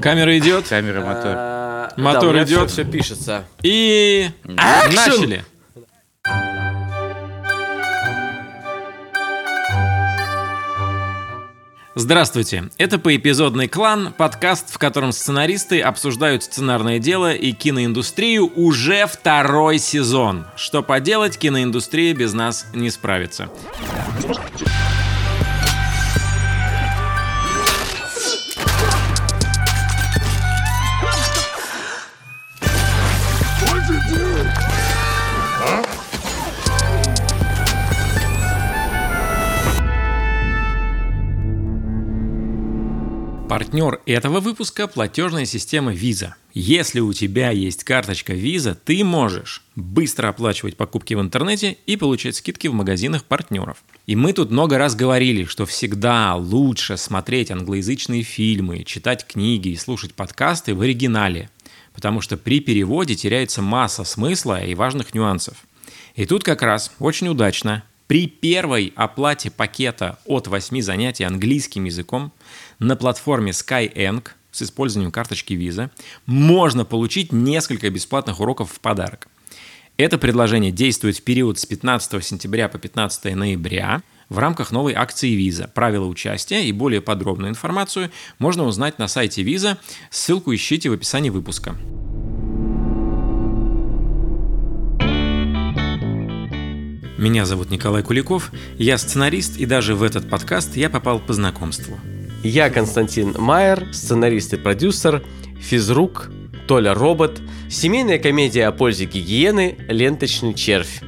Камера идет. Камера, мотор. А, Мотор да, идет. Все, пишется. И Action! начали. Здравствуйте, это «Поэпизодный клан», подкаст, в котором сценаристы обсуждают сценарное дело и киноиндустрию уже второй сезон. Что поделать, киноиндустрия без нас не справится. Партнер этого выпуска – платежная система Visa. Если у тебя есть карточка Visa, ты можешь быстро оплачивать покупки в интернете и получать скидки в магазинах партнеров. И мы тут много раз говорили, что всегда лучше смотреть англоязычные фильмы, читать книги и слушать подкасты в оригинале, потому что при переводе теряется масса смысла и важных нюансов. И тут как раз очень удачно при первой оплате пакета от 8 занятий английским языком на платформе Skyeng с использованием карточки Visa можно получить несколько бесплатных уроков в подарок. Это предложение действует в период с 15 сентября по 15 ноября в рамках новой акции Visa. Правила участия и более подробную информацию можно узнать на сайте Visa. Ссылку ищите в описании выпуска. Меня зовут Николай Куликов, я сценарист, и даже в этот подкаст я попал по знакомству. Я Константин Майер, сценарист и продюсер, физрук, Толя Робот, семейная комедия о пользе гигиены «Ленточный червь».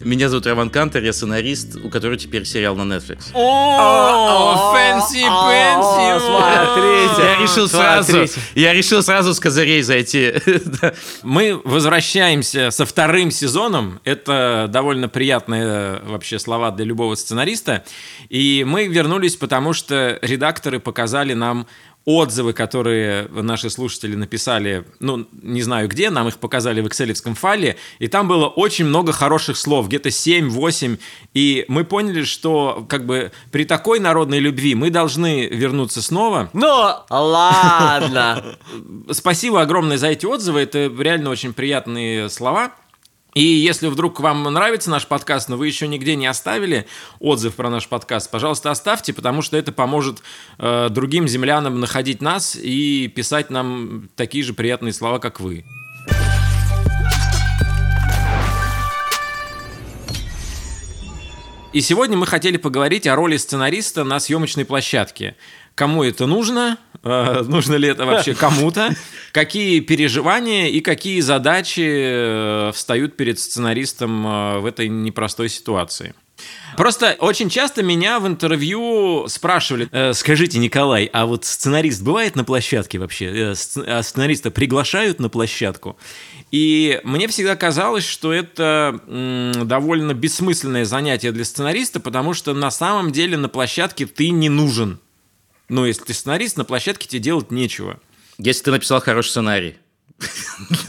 Меня зовут Роман Кантер, я сценарист, у которого теперь сериал на Netflix. О, fancy-pantsy! Смотрите, Я решил сразу, я решил сразу с козырей зайти. Мы возвращаемся со вторым сезоном. Это довольно приятные э, вообще слова для любого сценариста. И мы вернулись, потому что редакторы показали нам отзывы, которые наши слушатели написали, ну, не знаю где, нам их показали в экселевском файле, и там было очень много хороших слов, где-то 7-8, и мы поняли, что как бы при такой народной любви мы должны вернуться снова, Ну, ладно. Спасибо огромное за эти отзывы. Это реально очень приятные слова. И если вдруг вам нравится наш подкаст, но вы еще нигде не оставили отзыв про наш подкаст, пожалуйста, оставьте, потому что это поможет э, другим землянам находить нас и писать нам такие же приятные слова, как вы. И сегодня мы хотели поговорить о роли сценариста на съемочной площадке. Кому это нужно? Э, нужно ли это вообще кому-то? Какие переживания и какие задачи э, встают перед сценаристом э, в этой непростой ситуации? Просто очень часто меня в интервью спрашивали, «Э, скажите, Николай, а вот сценарист бывает на площадке вообще? Э, а сценариста приглашают на площадку? И мне всегда казалось, что это м, довольно бессмысленное занятие для сценариста, потому что на самом деле на площадке ты не нужен. Ну, если ты сценарист, на площадке тебе делать нечего. Если ты написал хороший сценарий,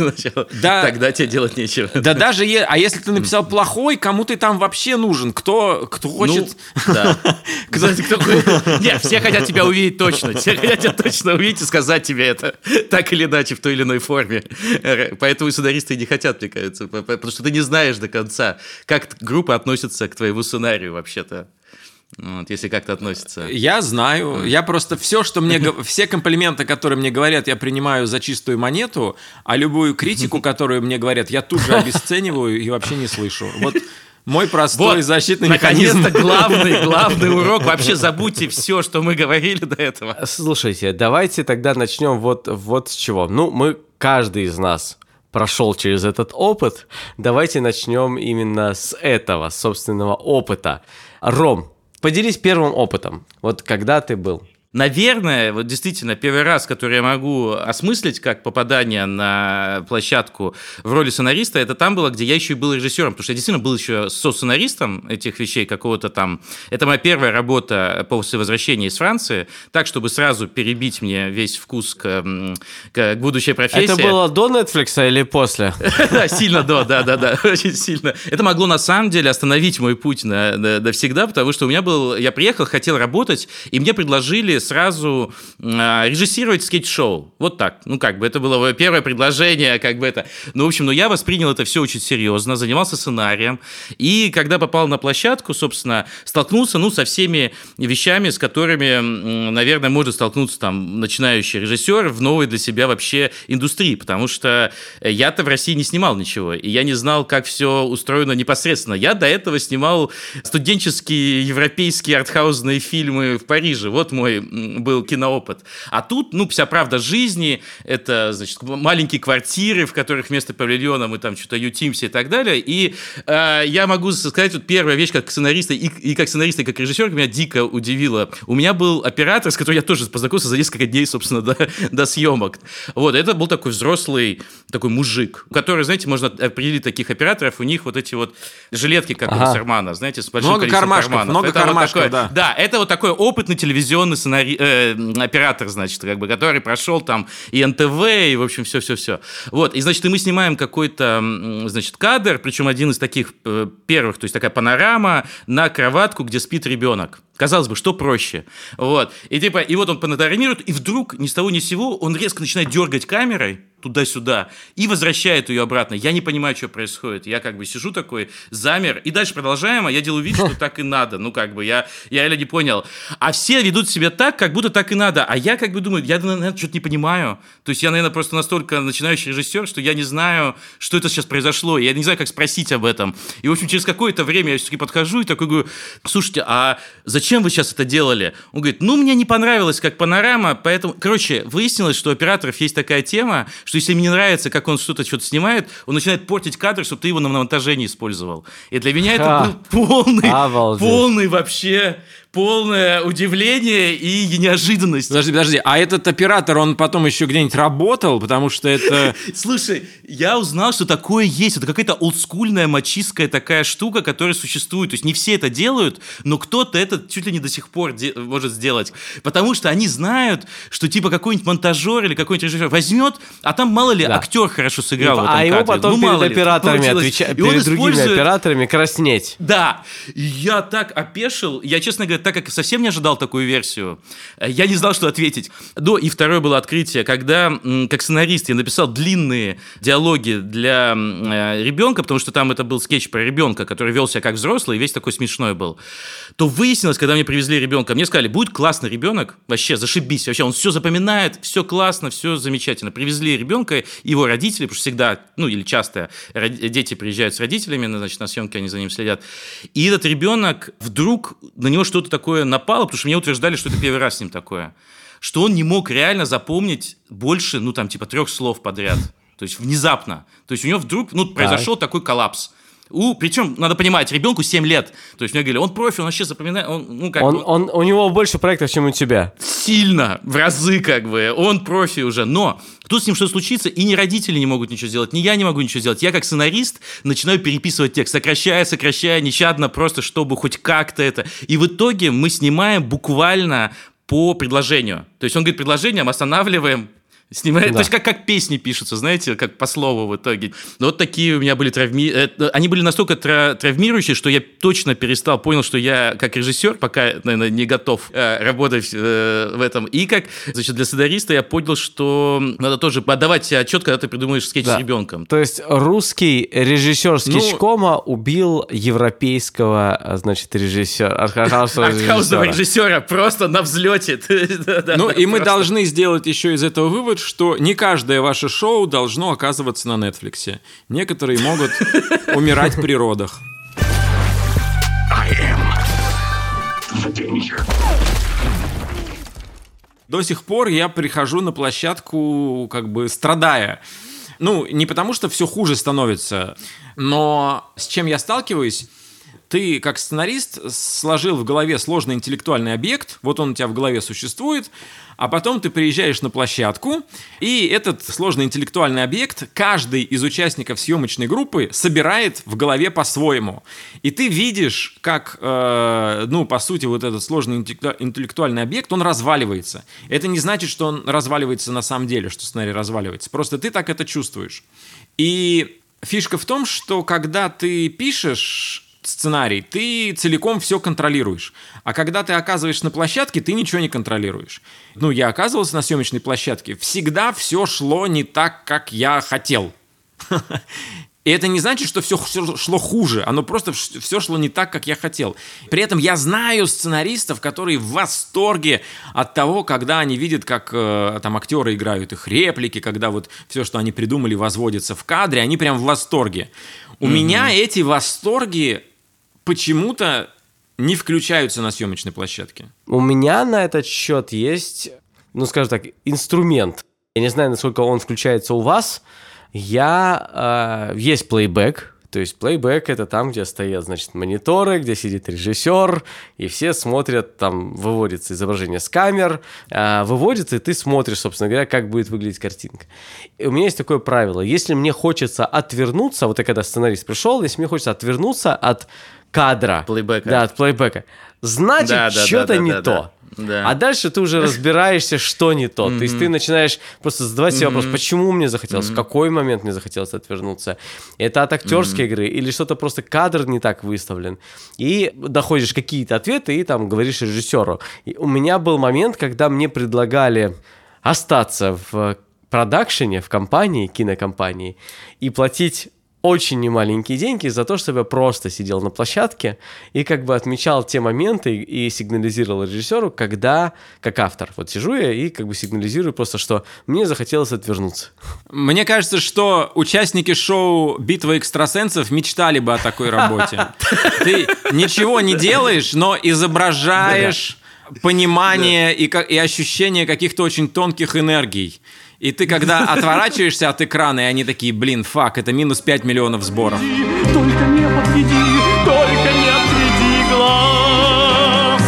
Да. тогда тебе делать нечего. Да даже, е- а если ты написал плохой, кому ты там вообще нужен? Кто, кто хочет... Ну, да. Кто хочет- Нет, все хотят тебя увидеть точно. Все хотят тебя точно увидеть и сказать тебе это так или иначе, в той или иной форме. Поэтому и сценаристы не хотят, мне кажется. Потому что ты не знаешь до конца, как группа относится к твоему сценарию вообще-то. Вот, если как-то относится. Я знаю, я просто все, что мне, все комплименты, которые мне говорят, я принимаю за чистую монету, а любую критику, которую мне говорят, я тут же обесцениваю и вообще не слышу. Вот мой простой Вот, защитный механизм. наконец-то главный, главный урок. Вообще забудьте все, что мы говорили до этого. Слушайте, давайте тогда начнем вот, вот с чего. Ну, мы, каждый из нас прошел через этот опыт. Давайте начнем именно с этого, собственного опыта. Ром, поделись первым опытом. Вот когда ты был Наверное, вот действительно, первый раз, который я могу осмыслить как попадание на площадку в роли сценариста, это там было, где я еще и был режиссером, потому что я действительно был еще со-сценаристом этих вещей какого-то там. Это моя первая работа после возвращения из Франции, так, чтобы сразу перебить мне весь вкус к, к будущей профессии. Это было до Netflix или после? Да, сильно до, да, да, да, очень сильно. Это могло на самом деле остановить мой путь навсегда, потому что у меня был, я приехал, хотел работать, и мне предложили сразу э, режиссировать скетч-шоу. Вот так. Ну, как бы, это было первое предложение, как бы это. Ну, в общем, ну, я воспринял это все очень серьезно, занимался сценарием. И когда попал на площадку, собственно, столкнулся, ну, со всеми вещами, с которыми, наверное, может столкнуться там начинающий режиссер в новой для себя вообще индустрии, потому что я-то в России не снимал ничего, и я не знал, как все устроено непосредственно. Я до этого снимал студенческие европейские артхаузные фильмы в Париже. Вот мой был киноопыт. А тут, ну, вся правда жизни, это, значит, маленькие квартиры, в которых вместо павильона мы там что-то ютимся и так далее. И э, я могу сказать, вот первая вещь, как сценариста, и, и как сценариста, и как режиссер, меня дико удивила. У меня был оператор, с которым я тоже познакомился за несколько дней, собственно, до, до съемок. Вот, это был такой взрослый, такой мужик, который, знаете, можно определить таких операторов, у них вот эти вот жилетки, как ага. у Сармана, знаете, с большим много количеством кармашков, карманов. Много это кармашков, вот да. Да, это вот такой опытный телевизионный сценарий, э, оператор, значит, как бы, который прошел там и НТВ, и, в общем, все-все-все. Вот, и, значит, и мы снимаем какой-то, значит, кадр, причем один из таких э, первых, то есть такая панорама на кроватку, где спит ребенок. Казалось бы, что проще. Вот. И типа, и вот он панорамирует, и вдруг ни с того ни с сего он резко начинает дергать камерой туда-сюда и возвращает ее обратно. Я не понимаю, что происходит. Я как бы сижу такой, замер, и дальше продолжаем, а я делаю вид, что так и надо. Ну, как бы, я, я реально не понял. А все ведут себя так, как будто так и надо. А я как бы думаю, я, наверное, что-то не понимаю. То есть я, наверное, просто настолько начинающий режиссер, что я не знаю, что это сейчас произошло. Я не знаю, как спросить об этом. И, в общем, через какое-то время я все-таки подхожу и такой говорю, слушайте, а зачем вы сейчас это делали? Он говорит, ну, мне не понравилось как панорама, поэтому... Короче, выяснилось, что у операторов есть такая тема, что если им не нравится, как он что-то что-то снимает, он начинает портить кадр, чтобы ты его на монтаже не использовал. И для меня это был полный, полный вообще полное удивление и неожиданность. Подожди, подожди, а этот оператор, он потом еще где-нибудь работал, потому что это... Слушай, я узнал, что такое есть. Это какая-то олдскульная мачистская такая штука, которая существует. То есть не все это делают, но кто-то это чуть ли не до сих пор может сделать. Потому что они знают, что типа какой-нибудь монтажер или какой-нибудь режиссер возьмет, а там мало ли Да. актер хорошо сыграл в этом а ему кадре. потом Ну, перед ли, операторами отвечать, перед другими использует- операторами краснеть. да, и я так опешил. Я, честно говоря, так как совсем не ожидал такую версию, э, я не знал, что ответить. Да, и второе было открытие, когда, как сценарист, я написал длинные диалоги для э, ребенка, потому что там это был скетч про ребенка, который вел себя как взрослый, и весь такой смешной был. То выяснилось, когда мне привезли ребенка, мне сказали, будет классный ребенок, вообще зашибись, вообще он все запоминает, все классно, все замечательно. Привезли ребенка, его родители, потому что всегда, ну или часто дети приезжают с родителями, ну, значит, на съемке они за ним следят. И этот ребенок вдруг на него что-то такое напало, потому что мне утверждали, что это первый раз с ним такое, что он не мог реально запомнить больше, ну там типа трех слов подряд. То есть внезапно. То есть у него вдруг, ну, произошел такой коллапс. У, причем, надо понимать, ребенку 7 лет. То есть мне говорили, он профи, он вообще запоминает, он, ну, как Он, бы- он, у него больше проектов, чем у тебя. сильно, в разы как бы, он профи уже, но тут с ним что случится, и ни родители не могут ничего сделать, ни я не могу ничего сделать. Я как сценарист начинаю переписывать текст, сокращая, сокращая, нещадно, просто чтобы хоть как-то это. И в итоге мы снимаем буквально по предложению. То есть он говорит предложение, мы останавливаем, Снимает, Да. то есть как, как песни пишутся, знаете, как по слову в итоге. Но вот такие у меня были травми... э, Они были настолько тра- травмирующие, что я точно перестал, понял, что я как режиссер пока, наверное, не готов э, работать э, в этом. И как, значит, для сценариста я понял, что надо тоже отдавать себе отчет, когда ты придумаешь скетч Да. с ребенком. То есть русский режиссер Ну- скетчкома убил европейского, а, значит, режиссера, Артхаусного режиссера. режиссера просто на взлете. Ну, и мы должны сделать еще из этого вывод, что не каждое ваше шоу должно оказываться на Нетфликсе. Некоторые могут умирать при родах. I am the danger. До сих пор я прихожу на площадку, как бы страдая. Ну, не потому что все хуже становится, но с чем я сталкиваюсь, ты как сценарист сложил в голове сложный интеллектуальный объект, вот он у тебя в голове существует, а потом ты приезжаешь на площадку, и этот сложный интеллектуальный объект каждый из участников съемочной группы собирает в голове по-своему. И ты видишь, как, э, ну, по сути, вот этот сложный интеллекту- интеллектуальный объект, он разваливается. Это не значит, что он разваливается на самом деле, что сценарий разваливается. Просто ты так это чувствуешь. И фишка в том, что когда ты пишешь сценарий, ты целиком все контролируешь. А когда ты оказываешься на площадке, ты ничего не контролируешь. Ну, я оказывался на съемочной площадке, всегда все шло не так, как я хотел. И это не значит, что все шло хуже, оно просто все шло не так, как я хотел. При этом я знаю сценаристов, которые в восторге от того, когда они видят, как э, там актеры играют их реплики, когда вот все, что они придумали, возводится в кадре, они прям в восторге. У mm-hmm. меня эти восторги почему-то не включаются на съемочной площадке. У меня на этот счет есть, ну скажем так, инструмент. Я не знаю, насколько он включается у вас, я... Э, есть плейбэк, то есть плейбэк это там, где стоят, значит, мониторы, где сидит режиссер, и все смотрят, там выводится изображение с камер, э, выводится, и ты смотришь, собственно говоря, как будет выглядеть картинка. И у меня есть такое правило, если мне хочется отвернуться, вот я когда сценарист пришел, если мне хочется отвернуться от кадра, плейбэка. да, от плейбэка, значит, да, да, что-то да, да, не да, то. Да. А дальше ты уже разбираешься, что не то. То есть ты начинаешь просто задавать себе вопрос, почему мне захотелось, в какой момент мне захотелось отвернуться. Это от актерской игры или что-то просто кадр не так выставлен. И доходишь какие-то ответы и там говоришь режиссеру. И у меня был момент, когда мне предлагали остаться в продакшене, в компании, кинокомпании, и платить очень немаленькие деньги за то, чтобы я просто сидел на площадке и как бы отмечал те моменты и сигнализировал режиссеру, когда, как автор, вот сижу я и как бы сигнализирую просто, что мне захотелось отвернуться. Мне кажется, что участники шоу «Битва экстрасенсов» мечтали бы о такой работе. Ты ничего не делаешь, но изображаешь понимание и, и ощущение каких-то очень тонких энергий. И ты, когда отворачиваешься от экрана, и они такие, блин, фак, это минус 5 миллионов сборов. Только не подведи, только не отведи глаз.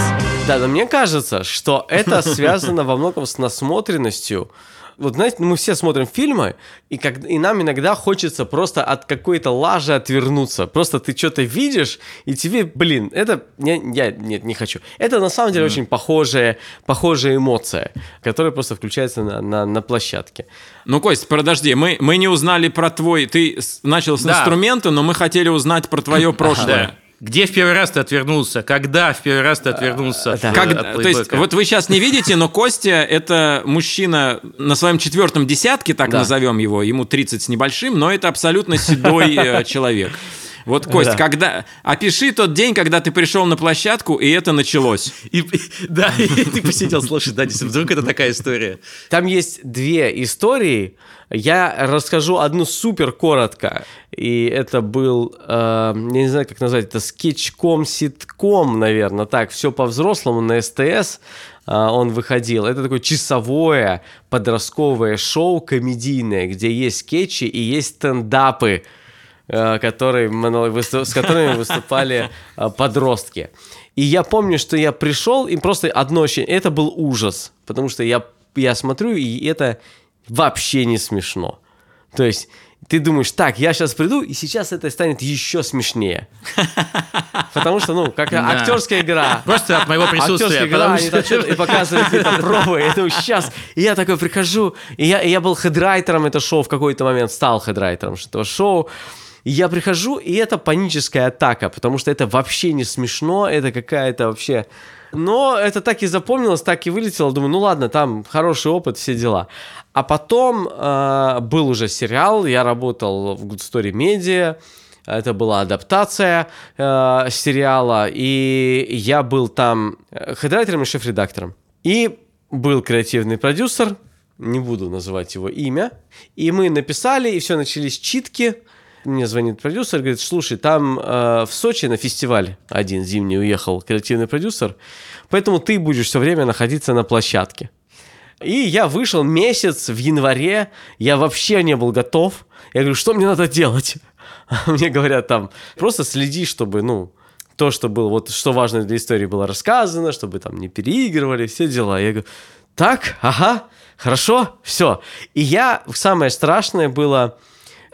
Да, но мне кажется, что это связано во многом с насмотренностью вот знаете, мы все смотрим фильмы, и, как, и нам иногда хочется просто от какой-то лажи отвернуться. Просто ты что-то видишь, и тебе, блин, это... Я, я нет, не хочу. Это на самом деле mm. очень похожая, похожая эмоция, которая просто включается на, на, на площадке. Ну, Кость, подожди, мы, мы не узнали про твой... Ты начал с да. инструмента, но мы хотели узнать про твое прошлое. Где в первый раз ты отвернулся? Когда в первый раз ты отвернулся? Да. Как, от то есть, вот вы сейчас не видите, но Костя – это мужчина на своем четвертом десятке, так да. назовем его, ему 30 с небольшим, но это абсолютно седой э, человек. Вот, Кость, да. когда... Опиши тот день, когда ты пришел на площадку, и это началось. И, да, и ты посидел, слушай, да, вдруг это такая история. Там есть две истории. Я расскажу одну супер коротко. И это был, э, я не знаю, как назвать, это скетчком, ситком, наверное, так, все по-взрослому на СТС э, он выходил. Это такое часовое подростковое шоу комедийное, где есть скетчи и есть стендапы, э, которые, с которыми выступали э, подростки. И я помню, что я пришел, и просто одно ощущение, это был ужас, потому что я, я смотрю, и это вообще не смешно. То есть ты думаешь, так, я сейчас приду, и сейчас это станет еще смешнее. Потому что, ну, как да. актерская игра. Просто от моего присутствия. Актерская игра, что... они там и показывают какие-то пробы. Я думаю, сейчас. И я такой прихожу, и я, и я был хедрайтером этого шоу в какой-то момент, стал хедрайтером этого шоу. И я прихожу, и это паническая атака, потому что это вообще не смешно, это какая-то вообще но это так и запомнилось, так и вылетело. Думаю, ну ладно, там хороший опыт, все дела. А потом э, был уже сериал, я работал в Good Story Media, это была адаптация э, сериала, и я был там э, хедрайтером и шеф-редактором. И был креативный продюсер, не буду называть его имя, и мы написали, и все, начались читки, мне звонит продюсер, говорит, слушай, там э, в Сочи на фестиваль один зимний уехал креативный продюсер, поэтому ты будешь все время находиться на площадке. И я вышел месяц в январе, я вообще не был готов. Я говорю, что мне надо делать? Мне говорят там, просто следи, чтобы, ну, то, что было, вот что важно для истории было рассказано, чтобы там не переигрывали, все дела. Я говорю, так, ага, хорошо, все. И я, самое страшное было,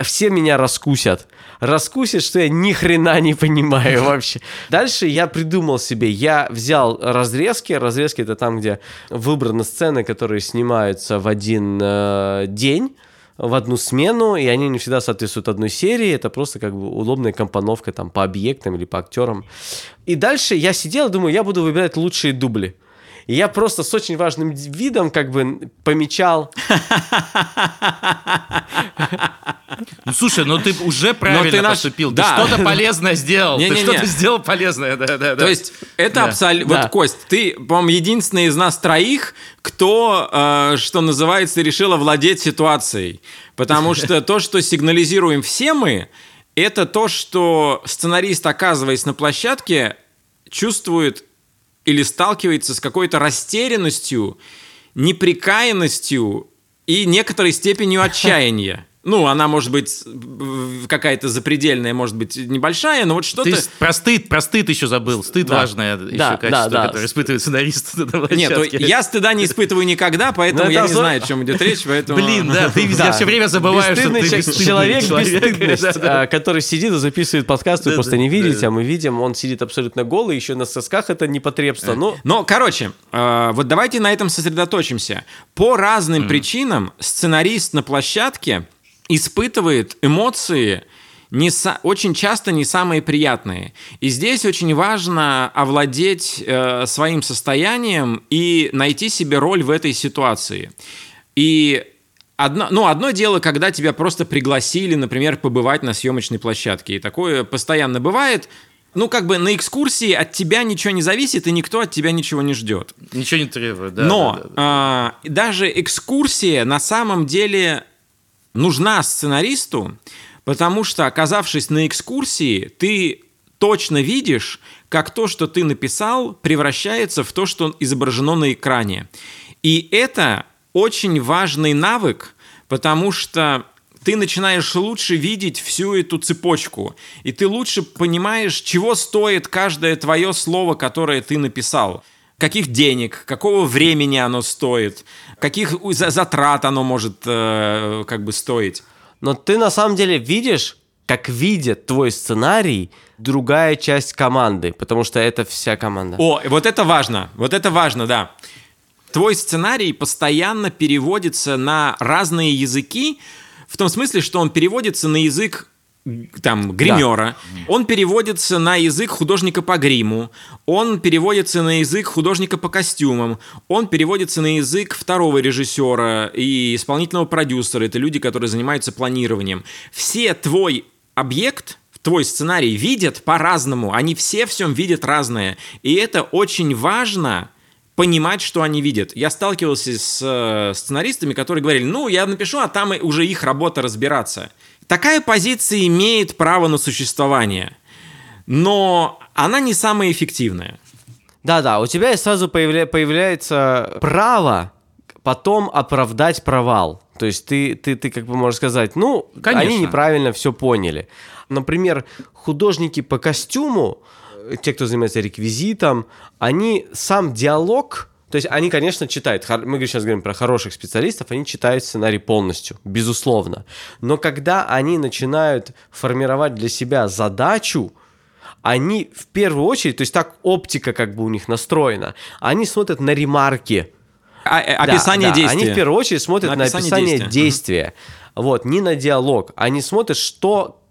все меня раскусят. Раскусят, что я ни хрена не понимаю вообще. Дальше я придумал себе, я взял разрезки. Разрезки это там, где выбраны сцены, которые снимаются в один э, день в одну смену, и они не всегда соответствуют одной серии, это просто как бы удобная компоновка там по объектам или по актерам. И дальше я сидел думаю, я буду выбирать лучшие дубли. И я просто с очень важным видом как бы помечал. Ну, слушай, ну ты уже правильно ты наш- поступил. да. Ты что-то полезное сделал. Ты Не-не-не. что-то сделал полезное, да, да, да. То есть это Да. абсолютно... Да. Вот, Кость, ты, по-моему, единственный из нас троих, кто, э, что называется, решил овладеть ситуацией. Потому что то, что сигнализируем все мы, это то, что сценарист, оказываясь на площадке, чувствует или сталкивается с какой-то растерянностью, неприкаянностью и некоторой степенью отчаяния. Ну, она может быть какая-то запредельная, может быть небольшая, но вот что-то... Ты про стыд, про стыд еще забыл. Стыд Да. важное еще Да, качество, да, да. которое испытывает сценарист на Нет, то площадке. я стыда не испытываю никогда, поэтому Ну, я не знаю, о чем идет речь, поэтому... Блин, да, ты Да. я все время забываю, что ты Бесстыдный человек- бесстыдный человек, Да, да. а, который сидит и записывает подкаст, вы Да, просто да, не видите, да. а мы видим, он сидит абсолютно голый, еще на сосках это непотребство. Ну, Но, короче, э, вот давайте на этом сосредоточимся. По разным причинам сценарист на площадке испытывает эмоции не са- очень часто не самые приятные. И здесь очень важно овладеть э, своим состоянием и найти себе роль в этой ситуации. И Одно, ну, одно дело, когда тебя просто пригласили, например, побывать на съемочной площадке. И такое постоянно бывает. Ну, как бы на экскурсии от тебя ничего не зависит, и никто от тебя ничего не ждет. Ничего не требует, да. Но да, да, да. а, даже экскурсия на самом деле нужна сценаристу, потому что, оказавшись на экскурсии, ты точно видишь, как то, что ты написал, превращается в то, что изображено на экране. И это очень важный навык, потому что ты начинаешь лучше видеть всю эту цепочку, и ты лучше понимаешь, чего стоит каждое твое слово, которое ты написал. Каких денег, какого времени оно стоит, каких за- затрат оно может э, как бы стоить. но ты на самом деле видишь, как видит твой сценарий другая часть команды, потому что это вся команда. О, вот это важно, вот это важно, да. Твой сценарий постоянно переводится на разные языки, в том смысле, что он переводится на язык там, гримера, он переводится на язык художника по гриму, он переводится на язык художника по костюмам, он переводится на язык второго режиссера и исполнительного продюсера, это люди, которые занимаются планированием. Все твой объект, твой сценарий видят по-разному, они все всем видят разное, и это очень важно понимать, что они видят. Я сталкивался с э, сценаристами, которые говорили, ну, я напишу, а там уже их работа разбираться. Такая позиция имеет право на существование, но она не самая эффективная. Да-да, у тебя сразу появля- появляется право потом оправдать провал. То есть ты, ты, ты как бы можешь сказать, ну, Конечно. они неправильно все поняли. Например, художники по костюму, те, кто занимается реквизитом, они сам диалог, то есть они, конечно, читают, мы сейчас говорим про хороших специалистов, они читают сценарий полностью, безусловно. Но когда они начинают формировать для себя задачу, они в первую очередь, то есть так оптика как бы у них настроена, они смотрят на ремарки. А- э, Да, описание да, действия. Они в первую очередь смотрят На на описание описание, действия. действия. Вот, не на диалог. Они смотрят, что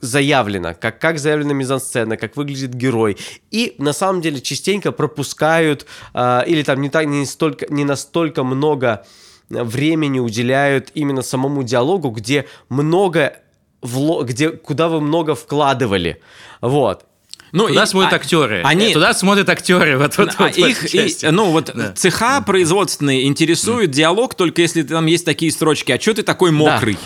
заявлено, как, как заявлена мизансцена, как выглядит герой. И на самом деле частенько пропускают, э, или там не, так, не, столько, не настолько много времени уделяют именно самому диалогу, где много вло- где, куда вы много вкладывали. Вот. Ну, Туда и- смотрят а- актеры. Они, Туда смотрят актеры. Вот, вот, А вот их, и- ну вот Да. цеха производственные интересует диалог только если там есть такие строчки. А что ты такой мокрый?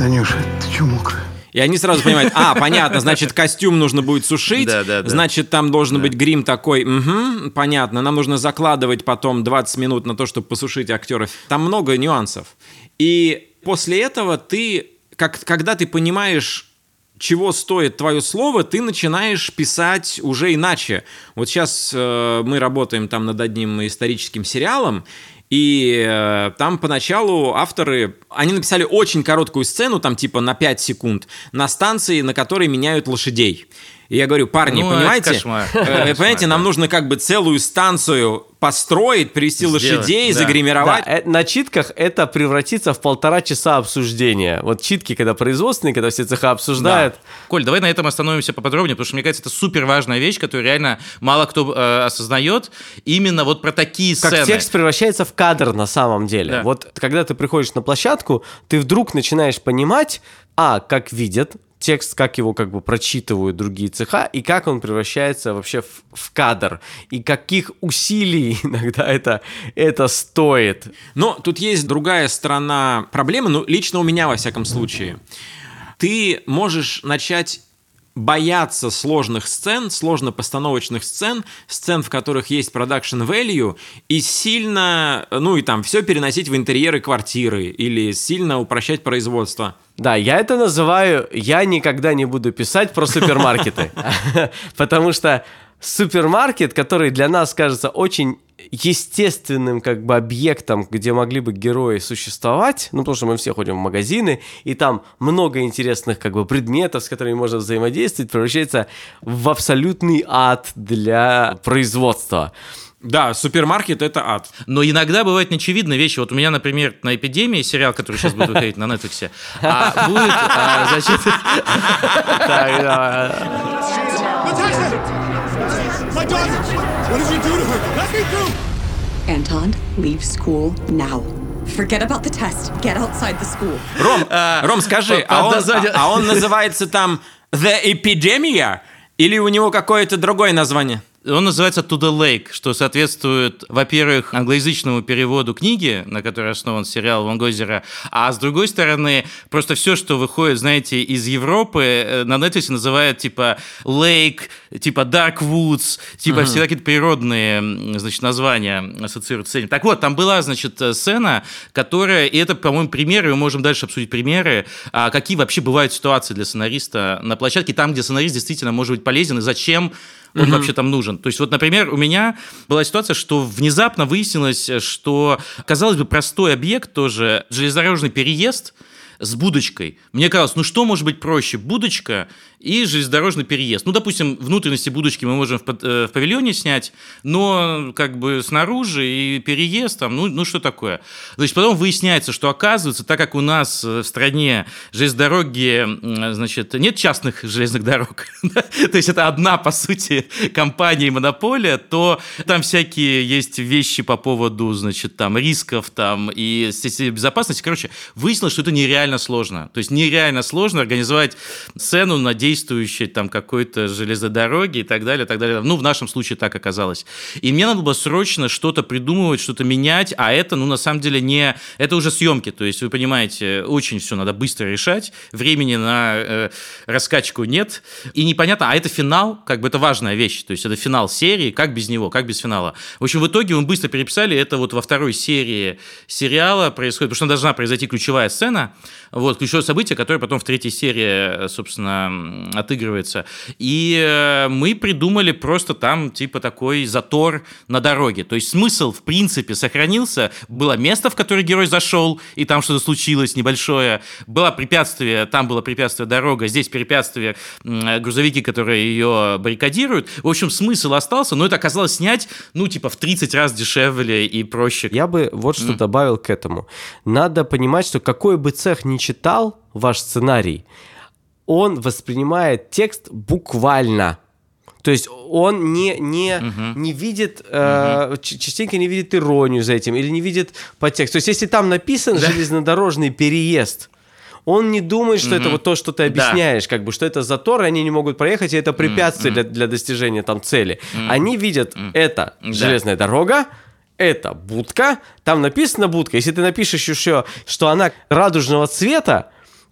Танюша, ты чё мокрая? И они сразу понимают, а, понятно, значит, костюм нужно будет сушить, Да, да, да. значит, там должен быть грим такой, угу, понятно, нам нужно закладывать потом 20 минут на то, чтобы посушить актера. Там много нюансов. И после этого ты, как, когда ты понимаешь, чего стоит твое слово, ты начинаешь писать уже иначе. Вот сейчас э, мы работаем там над одним историческим сериалом, и э, там поначалу авторы, они написали очень короткую сцену, там типа на 5 секунд, на станции, на которой меняют лошадей. И я говорю, парни, Ну, понимаете, э, Кошмар, понимаете, нам да. нужно как бы целую станцию построить, привести Сделать, лошадей, да. загримировать. Да, э, на читках это превратится в полтора часа обсуждения. Вот читки, когда производственные, когда все цеха обсуждают. Коль, давай на этом остановимся поподробнее, потому что, мне кажется, это супер важная вещь, которую реально мало кто э, осознает. Именно вот про такие Как сцены. текст превращается в кадр на самом деле. Да. Вот когда ты приходишь на площадку, ты вдруг начинаешь понимать, а, как видят текст, как его как бы прочитывают другие цеха, и как он превращается вообще в, в кадр, и каких усилий иногда это, это стоит. Но тут есть другая сторона проблемы, ну, лично у меня, во всяком случае. Ты можешь начать бояться сложных сцен, сложно-постановочных сцен, сцен, в которых есть production value, и сильно, ну и там, все переносить в интерьеры квартиры, или сильно упрощать производство. Да, я это называю «я никогда не буду писать про супермаркеты». Потому что супермаркет, который для нас кажется очень естественным как бы объектом, где могли бы герои существовать, ну, потому что мы все ходим в магазины, и там много интересных как бы предметов, с которыми можно взаимодействовать, превращается в абсолютный ад для производства. Да, супермаркет — это ад. Но иногда бывают неочевидные вещи. Вот у меня, например, на «Эпидемии», сериал, который сейчас будет выходить на Netflix, а будет, а, значит, Так, да. My daughter! What did you do to her? Let me through! Anton, leave school now. Forget about the test. Get outside the school. Ром, Ром, скажи, а он, название- а он называется там The Epidemia? Или у него какое-то другое название? Он называется To the Lake, что соответствует, во-первых, англоязычному переводу книги, на которой основан сериал Ван Гозера, а с другой стороны, просто все, что выходит, знаете, из Европы, э, на Netflix называют типа Lake, типа Dark Woods, типа все какие-то природные, значит, названия ассоциируются с этим. Так вот, там была, значит, э, сцена, которая, и это, по-моему, примеры, мы можем дальше обсудить примеры, а, какие вообще бывают ситуации для сценариста на площадке, там, где сценарист действительно может быть полезен, и зачем он вообще там нужен. То есть вот, например, у меня была ситуация, что внезапно выяснилось, что, казалось бы, простой объект тоже, железнодорожный переезд с будочкой. Мне казалось, ну что может быть проще? Будочка и железнодорожный переезд. Ну, допустим, внутренности будочки мы можем в, э, в павильоне снять, но как бы снаружи и переезд там, ну, ну что такое? Значит, потом выясняется, что оказывается, так как у нас э, в стране железные дороги, м, значит, нет частных железных дорог, то есть это одна, по сути, компания и монополия, то там всякие есть вещи по поводу, значит, там рисков там и безопасности. Короче, выяснилось, что это нереально сложно. То есть нереально сложно организовать сцену на действующей там какой-то железной дороге и так далее, так далее. Ну, в нашем случае так оказалось. И мне надо было срочно что-то придумывать, что-то менять, а это, ну, на самом деле не... Это уже съемки, то есть, вы понимаете, очень все надо быстро решать, времени на э, раскачку нет, и непонятно, а это финал, как бы это важная вещь, то есть это финал серии, как без него, как без финала. В общем, в итоге мы быстро переписали, это вот во второй серии сериала происходит, потому что должна произойти ключевая сцена, вот, ключевое событие, которое потом в третьей серии, собственно, отыгрывается. И э, мы придумали просто там, типа, такой затор на дороге. То есть смысл, в принципе, сохранился. Было место, в которое герой зашел, и там что-то случилось небольшое. Было препятствие, там было препятствие дорога, здесь препятствие м, грузовики, которые ее баррикадируют. В общем, смысл остался, но это оказалось снять, ну, типа, в 30 раз дешевле и проще. Я бы вот что добавил к этому. Надо понимать, что какой бы цех ни читал ваш сценарий, он воспринимает текст буквально. То есть он не, не, не видит, э, ч- частенько не видит иронию за этим, или не видит подтекст. То есть если там написан железнодорожный переезд, он не думает, что это вот то, что ты объясняешь, как бы, что это затор, и они не могут проехать, и это препятствие для, для достижения там цели. Они видят это железная дорога, это будка, там написано будка. Если ты напишешь еще, что она радужного цвета,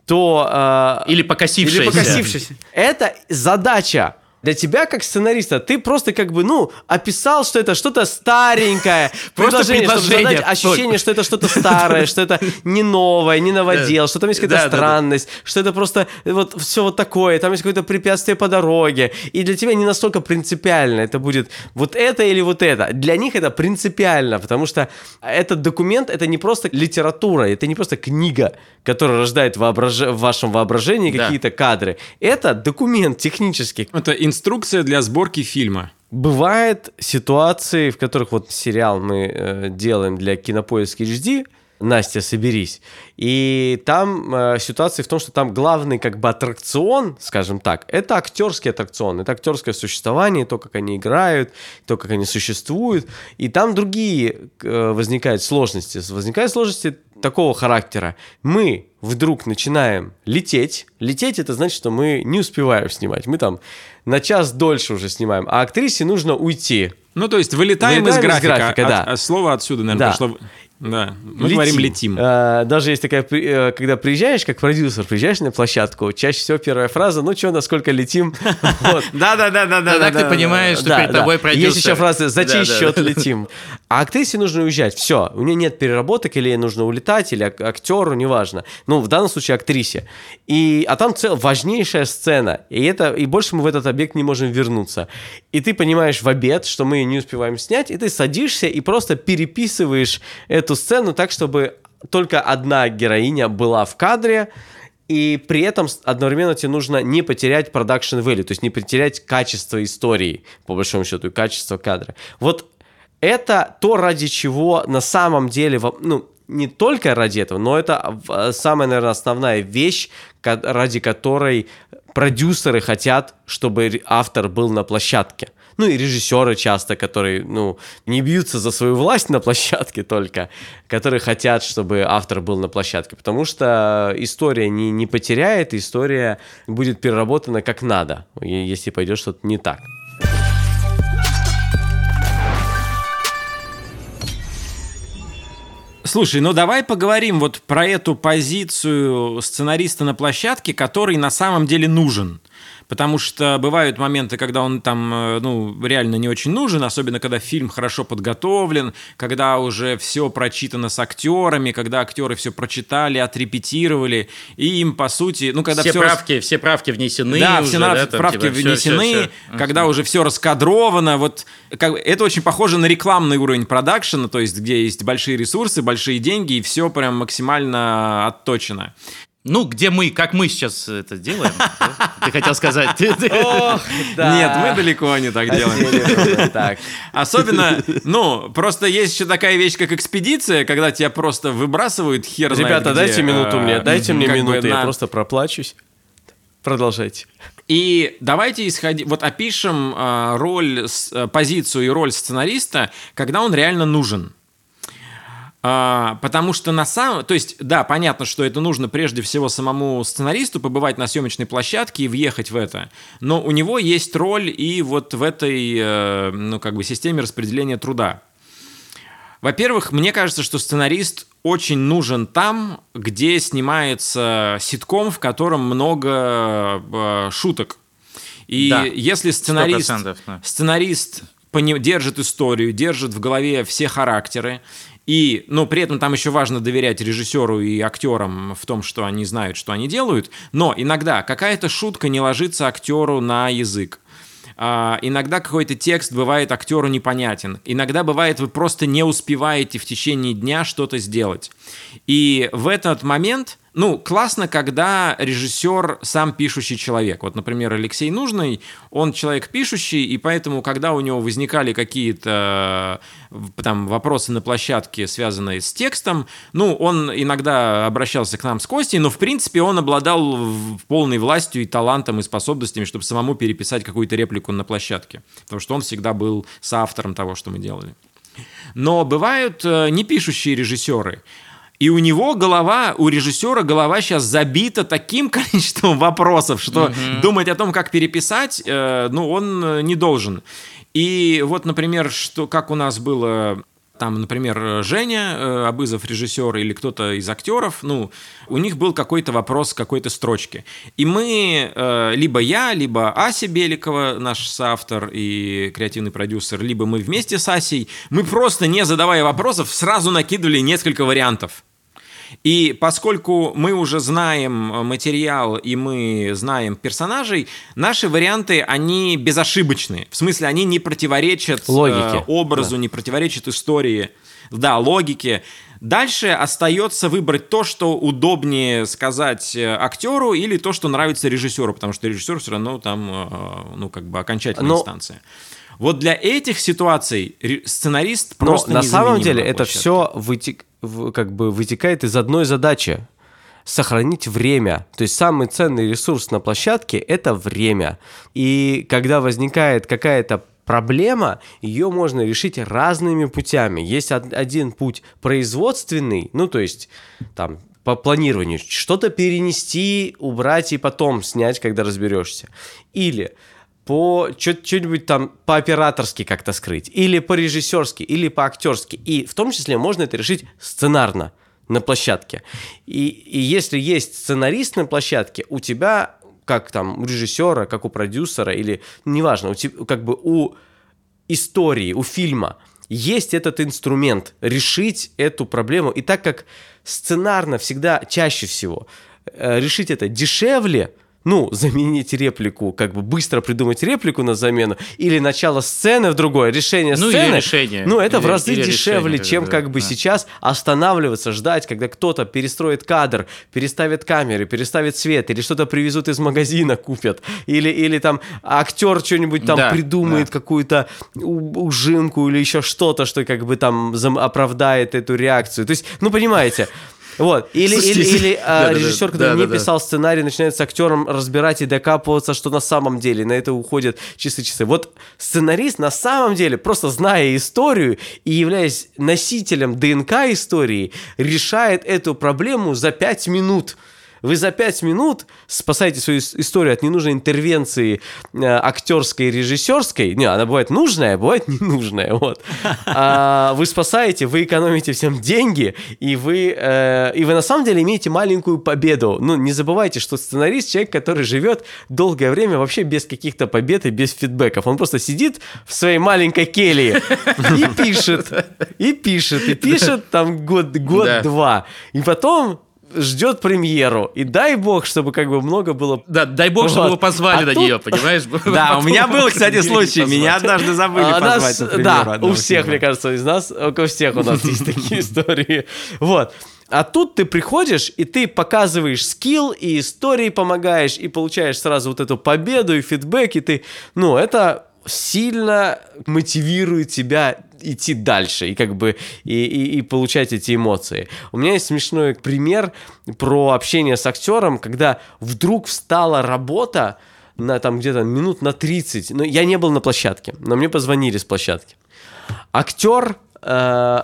то... э, Или покосившаяся. Или покосившаяся. Это задача Для тебя, как сценариста, ты просто как бы, ну, описал, что это что-то старенькое. Предложение, чтобы создать ощущение, что это что-то старое, что это не новое, не новодел, что там есть какая-то странность, что это просто вот все вот такое, там есть какое-то препятствие по дороге. И для тебя не настолько принципиально, это будет вот это или вот это. Для них это принципиально, потому что этот документ, это не просто литература, это не просто книга, которая рождает воображ- в вашем воображении какие-то кадры. Это документ технический, Это инструкция для сборки фильма. Бывают ситуации, в которых вот сериал мы э, делаем для Кинопоиска HD, Настя, соберись. И там э, ситуация в том, что там главный как бы аттракцион, скажем так, это актерский аттракцион, это актерское существование, то, как они играют, то, как они существуют. И там другие э, возникают сложности. Возникают сложности такого характера. Мы вдруг начинаем лететь. Лететь это значит, что мы не успеваем снимать. Мы там на час дольше уже снимаем, а актрисе нужно уйти. Ну, то есть вылетаем, Вылетаем из из графика. графика, От- да. слово отсюда, наверное, Да. пошло. Да, мы говорим летим. Э, Даже есть такая, э, когда приезжаешь, как продюсер, приезжаешь на площадку, чаще всего первая фраза, ну что, насколько летим? Вот. Да, да, да, да, Ну, так ты понимаешь, что перед тобой продюсер. Есть еще фраза «за чей счет летим?». А актрисе нужно уезжать, все, у нее нет переработок, или ей нужно улетать, или ак- актеру, неважно. Ну, в данном случае актрисе. И, а там цел, важнейшая сцена, и, это, и больше мы в этот объект не можем вернуться. И ты понимаешь в обед, что мы ее не успеваем снять, и ты садишься и просто переписываешь эту сцену так, чтобы только одна героиня была в кадре, и при этом одновременно тебе нужно не потерять production value, то есть не потерять качество истории, по большому счету, и качество кадра. Вот это то, ради чего на самом деле, ну, не только ради этого, но это самая, наверное, основная вещь, ради которой продюсеры хотят, чтобы автор был на площадке. Ну и режиссеры часто, которые, ну, не бьются за свою власть на площадке только, которые хотят, чтобы автор был на площадке, потому что история не, не потеряет, история будет переработана как надо, если пойдет что-то не так. Слушай, ну давай поговорим вот про эту позицию сценариста на площадке, который на самом деле нужен. Потому что бывают моменты, когда он там, э, ну, реально не очень нужен, особенно когда фильм хорошо подготовлен, когда уже все прочитано с актерами, когда актеры все прочитали, отрепетировали, и им, по сути, ну, когда все рас- правки, все правки внесены. да, уже, все на- там, правки типа, внесены, всё, всё. когда уже все раскадровано. Вот как, это очень похоже на рекламный уровень продакшена, то есть где есть большие ресурсы, большие деньги, и все прям максимально отточено. Ну, где мы, как мы сейчас это делаем? Ты хотел сказать? Нет, мы далеко не так делаем. Особенно, ну, просто есть еще такая вещь, как экспедиция, когда тебя просто выбрасывают хер Ребята, дайте минуту э, мне, дайте мне минуту, я просто проплачусь. Продолжайте. И давайте исходить, вот опишем а, роль, а, позицию и роль сценариста, когда он реально нужен. А, потому что на самом... То есть, да, понятно, что это нужно прежде всего самому сценаристу побывать на съемочной площадке и въехать в это. Но у него есть роль и вот в этой, э, ну, как бы, системе распределения труда. Во-первых, мне кажется, что сценарист очень нужен там, где снимается ситком, в котором много э, шуток. И Да, если сценарист, 100%, да. сценарист пони- держит историю, держит в голове все характеры, и, но при этом там еще важно доверять режиссеру и актерам в том, что они знают, что они делают, но иногда какая-то шутка не ложится актеру на язык. А, иногда какой-то текст бывает актеру непонятен. Иногда бывает, вы просто не успеваете в течение дня что-то сделать. И в этот момент, ну, классно, когда режиссер сам пишущий человек. Вот, например, Алексей Нужный, он человек пишущий, и поэтому, когда у него возникали какие-то э, там вопросы на площадке, связанные с текстом, ну, он иногда обращался к нам с Костей, но, в принципе, он обладал полной властью и талантом, и способностями, чтобы самому переписать какую-то реплику на площадке. Потому что он всегда был соавтором того, что мы делали. Но бывают э, непишущие режиссеры. И у него голова, у режиссера голова сейчас забита таким количеством вопросов, что думать о том, как переписать, э, ну, он э, не должен. И вот, например, что, как у нас было там, например, Женя э, Абызов, режиссер, или кто-то из актеров, ну, у них был какой-то вопрос какой-то строчки. И мы, э, либо я, либо Ася Беликова, наш соавтор и креативный продюсер, либо мы вместе с Асей, мы просто, не задавая вопросов, сразу накидывали несколько вариантов. И поскольку мы уже знаем э, материал и мы знаем персонажей, наши варианты, они безошибочные. В смысле, они не противоречат э, Логике. образу, не противоречат истории. Да, логике. Дальше остается выбрать то, что удобнее сказать э, актеру, или то, что нравится режиссеру, потому что режиссер все равно там, ну, как бы окончательная Но- инстанция. Вот для этих ситуаций сценарист Но просто на самом деле это все как бы вытекает из одной задачи сохранить время. То есть самый ценный ресурс на площадке – это время. И когда возникает какая-то проблема, ее можно решить разными путями. Есть од- один путь производственный, ну то есть там по планированию что-то перенести, убрать и потом снять, когда разберешься. Или по что-нибудь там по-операторски как-то скрыть, или по-режиссерски, или по-актерски. И в том числе можно это решить сценарно на площадке. И, и если есть сценарист на площадке, у тебя, как там у режиссера, как у продюсера, или неважно, у тебя, как бы у истории, у фильма есть этот инструмент решить эту проблему. И так как сценарно всегда чаще всего э, решить это дешевле, ну, заменить реплику, как бы быстро придумать реплику на замену, или начало сцены в другое, решение Ну, сцены. решение. Ну, это в Или- разы или дешевле, решение, чем да, как бы да. сейчас останавливаться, ждать, когда кто-то перестроит кадр, переставит камеры, переставит свет, или что-то привезут из магазина, купят, или, или там актер что-нибудь там Да, придумает, да. какую-то ужинку или еще что-то, что как бы там оправдает эту реакцию. То есть, ну, понимаете... Вот. Или, Слушайте, или, или а, да-да-да, режиссер, который не да-да-да. писал сценарий, начинает с актером разбирать и докапываться, что на самом деле. На это уходят часы-часы. Вот сценарист на самом деле, просто зная историю и являясь носителем ДНК истории, решает эту проблему за пять минут. Вы за пять минут спасаете свою ис- историю от ненужной интервенции э, актерской и режиссерской. Не, она бывает нужная, а бывает ненужная. Вот. А вы спасаете, вы экономите всем деньги, и вы, э, и вы на самом деле имеете маленькую победу. Ну, не забывайте, что сценарист человек, который живет долгое время вообще без каких-то побед и без фидбэков. Он просто сидит в своей маленькой келье и пишет, и пишет, и пишет там год-два. И потом ждет премьеру. И дай бог, чтобы как бы много было... Да, дай бог, чтобы Вот. его позвали А на тут- нее, понимаешь? Да, у меня был, кстати, случай. Меня однажды забыли А позвать Да, у всех, мне кажется, из нас, у всех у нас есть такие истории. Вот. А тут ты приходишь, и ты показываешь скилл, и истории помогаешь, и получаешь сразу вот эту победу, и фидбэк, и ты... Ну, это сильно мотивирует тебя идти дальше и как бы и, и, и получать эти эмоции. У меня есть смешной пример про общение с актером, когда вдруг встала работа на там где-то минут на 30. Но я не был на площадке, но мне позвонили с площадки. Актер э,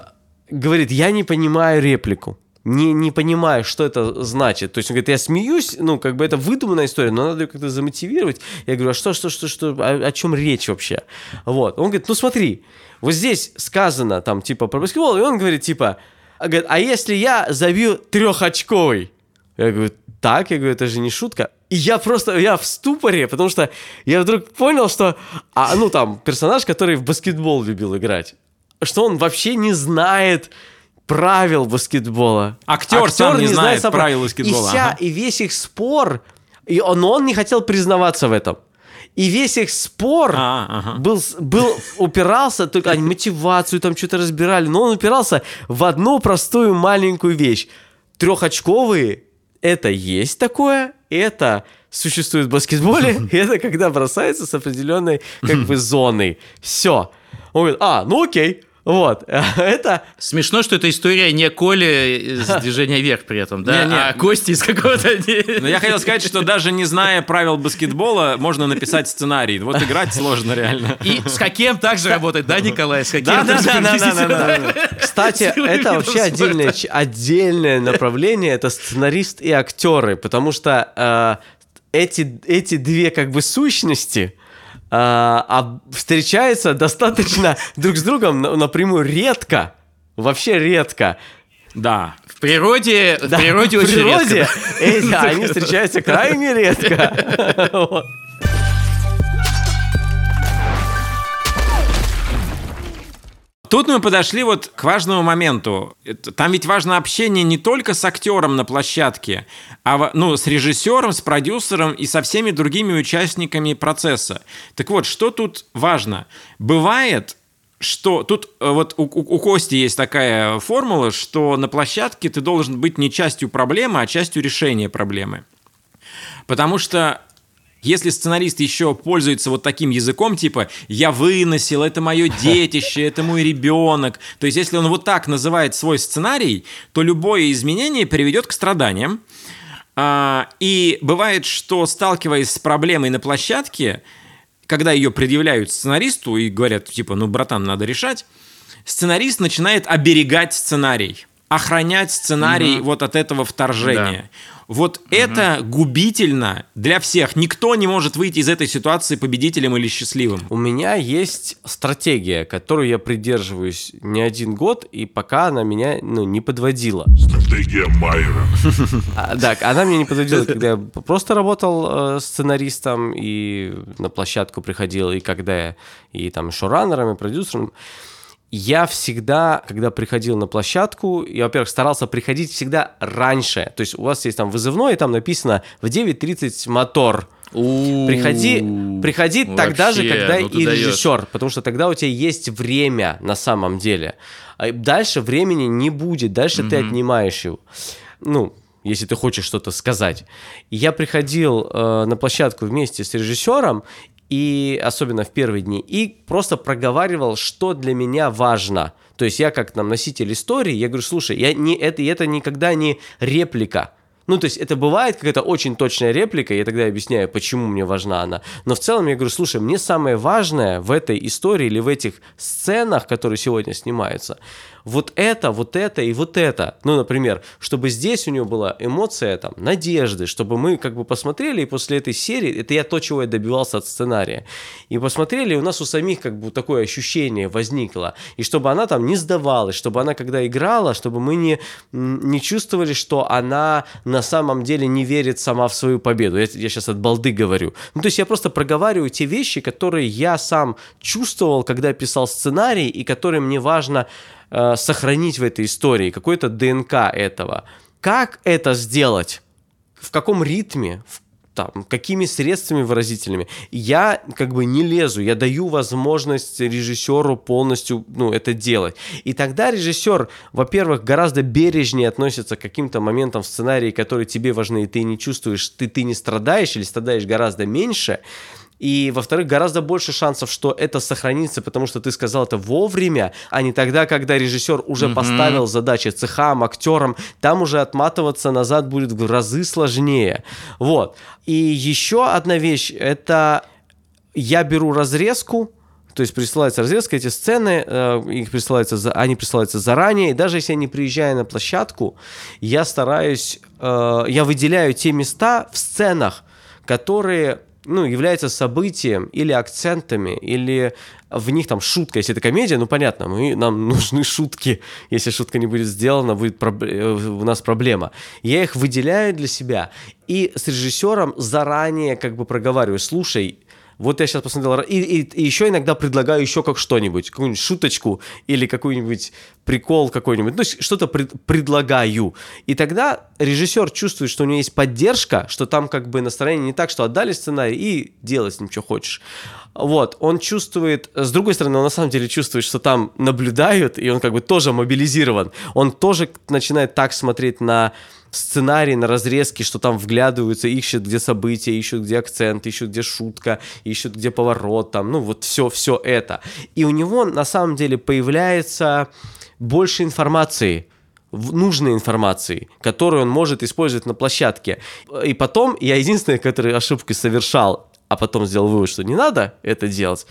говорит, я не понимаю реплику. Не, не понимаю, что это значит. То есть он говорит, я смеюсь, ну, как бы это выдуманная история, но надо ее как-то замотивировать. Я говорю, а что, что, что, что, о, о чем речь вообще? Вот. Он говорит, ну смотри, вот здесь сказано там типа про баскетбол, и он говорит типа, а, говорит, а если я забью трехочковый? Я говорю, так, я говорю, это же не шутка. И я просто, я в ступоре, потому что я вдруг понял, что, а, ну там, персонаж, который в баскетбол любил играть, что он вообще не знает правил баскетбола. Актер сам не знает сам правил баскетбола, И, вся, ага. и весь их спор, и он, но он не хотел признаваться в этом. И весь их спор А, ага. был, был, упирался, только они мотивацию там что-то разбирали, но он упирался в одну простую маленькую вещь. Трехочковые – это есть такое, это существует в баскетболе, это когда бросается с определенной как бы зоной. Все. Он говорит, а, ну окей. Вот, это Смешно, что эта история не Коли из движения вверх при этом, да, Не-не. а Кости из какого-то... Но я хотел сказать, что даже не зная правил баскетбола, можно написать сценарий. Вот играть сложно реально. И с каким также работает, да, Николай? С каким Да, да, да, да, да. Кстати, это вообще отдельное, отдельное направление, это сценарист и актеры, потому что э, эти, эти две как бы сущности э, а встречаются достаточно друг с другом на- напрямую редко, Вообще редко. Да. В природе, в Да, природе в очень природе редко. эти, они встречаются крайне редко. Тут мы подошли вот к важному моменту. Там ведь важно общение не только с актером на площадке, а ну, с режиссером, с продюсером и со всеми другими участниками процесса. Так вот, что тут важно? Бывает, что тут э, вот у, у- у Кости есть такая формула, что на площадке ты должен быть не частью проблемы, а частью решения проблемы. Потому что если сценарист еще пользуется вот таким языком, типа «я выносил, это мое детище, это мой ребенок», то есть если он вот так называет свой сценарий, то любое изменение приведет к страданиям. А, И бывает, что сталкиваясь с проблемой на площадке, когда ее предъявляют сценаристу и говорят, типа, ну, братан, надо решать, сценарист начинает оберегать сценарий, охранять сценарий вот от этого вторжения. Вот это губительно для всех. Никто не может выйти из этой ситуации победителем или счастливым. У меня есть стратегия, которую я придерживаюсь не один год, и пока она меня ну, не подводила. Стратегия Майера. А, да, она меня не подводила, когда я просто работал э, сценаристом и на площадку приходил, и когда я и там шоураннером, и продюсером. Я всегда, когда приходил на площадку, я, во-первых, старался приходить всегда раньше. То есть у вас есть там вызывной, и там написано в 9.30 мотор. Приходи, приходи тогда же, Вообще, когда ну и даешь. режиссер, потому что тогда у тебя есть время на самом деле. А Дальше времени не будет, дальше ты отнимаешь его. Ну, если ты хочешь что-то сказать. И Я приходил э, на площадку вместе с режиссером, и особенно в первые дни, и просто проговаривал, что для меня важно. То есть я как там носитель истории, я говорю, слушай, я не, это, это никогда не реплика. Ну, то есть это бывает какая-то очень точная реплика, я тогда объясняю, почему мне важна она. Но в целом я говорю, слушай, мне самое важное в этой истории или в этих сценах, которые сегодня снимаются, вот это, вот это и вот это. Ну, например, чтобы здесь у него была эмоция там, надежды, чтобы мы как бы посмотрели, и после этой серии, это я то, чего я добивался от сценария, и посмотрели, и у нас у самих как бы такое ощущение возникло, и чтобы она там не сдавалась, чтобы она когда играла, чтобы мы не, не чувствовали, что она на самом деле не верит сама в свою победу. Я, я сейчас от балды говорю. Ну, то есть я просто проговариваю те вещи, которые я сам чувствовал, когда писал сценарий, и которые мне важно э, сохранить в этой истории, какой-то ДНК этого. Как это сделать? В каком ритме? В там, какими средствами выразительными. Я как бы не лезу, я даю возможность режиссеру полностью ну, это делать. И тогда режиссер, во-первых, гораздо бережнее относится к каким-то моментам в сценарии, которые тебе важны, и ты не чувствуешь, ты, ты не страдаешь или страдаешь гораздо меньше. И, во-вторых, гораздо больше шансов, что это сохранится, потому что ты сказал это вовремя, а не тогда, когда режиссер уже поставил задачи цехам, актерам, там уже отматываться назад будет в разы сложнее. Вот. И еще одна вещь, это я беру разрезку, то есть присылается разрезка, эти сцены, э, их присылаются, за- они присылаются заранее, и даже если я не приезжаю на площадку, я стараюсь, э, я выделяю те места в сценах, которые ну, являются событием или акцентами, или в них там шутка. Если это комедия, ну понятно, мы, нам нужны шутки. Если шутка не будет сделана, будет проб- э, у нас проблема. Я их выделяю для себя и с режиссером заранее как бы проговариваю, слушай, вот я сейчас посмотрел, и, и- и еще иногда предлагаю еще как что-нибудь, какую-нибудь шуточку или какой-нибудь прикол какой-нибудь, ну, что-то пред- предлагаю. И тогда режиссер чувствует, что у него есть поддержка, что там как бы настроение не так, что отдали сценарий и делай с ним, что хочешь. Вот, он чувствует, с другой стороны, он на самом деле чувствует, что там наблюдают, и он как бы тоже мобилизирован. Он тоже начинает так смотреть на сценарий на разрезке, что там вглядываются, ищут, где события, ищут, где акцент, ищут, где шутка, ищут, где поворот, там, ну, вот все, все это. И у него на самом деле появляется больше информации, нужной информации, которую он может использовать на площадке. И потом я единственное, который ошибку совершал, а потом сделал вывод, что не надо это делать,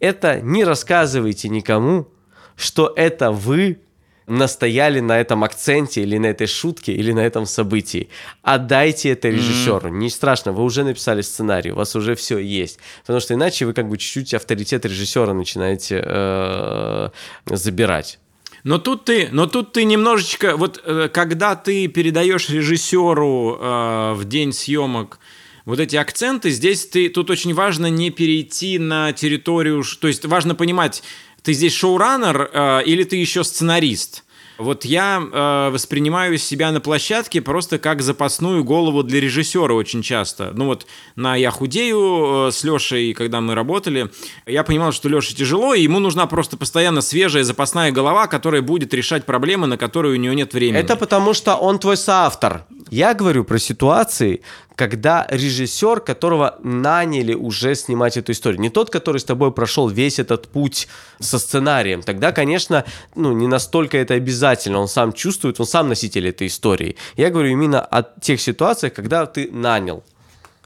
это не рассказывайте никому, что это вы настояли на этом акценте или на этой шутке или на этом событии. Отдайте это режиссеру. Не страшно, вы уже написали сценарий, у вас уже все есть. Потому что иначе вы как бы чуть-чуть авторитет режиссера начинаете э, забирать. Но тут ты, но тут ты немножечко, вот э, когда ты передаешь режиссеру э, в день съемок вот эти акценты, здесь ты, тут очень важно не перейти на территорию, то есть важно понимать, ты здесь шоураннер э, или ты еще сценарист. Вот я э, воспринимаю себя на площадке просто как запасную голову для режиссера очень часто. Ну вот на «Я худею» э, с Лешей, когда мы работали, я понимал, что Леше тяжело, и ему нужна просто постоянно свежая запасная голова, которая будет решать проблемы, на которые у него нет времени. Это потому, что он твой соавтор. Я говорю про ситуации, когда режиссер, которого наняли уже снимать эту историю, не тот, который с тобой прошел весь этот путь со сценарием, тогда, конечно, ну, не настолько это обязательно, он сам чувствует, он сам носитель этой истории. Я говорю именно о тех ситуациях, когда ты нанял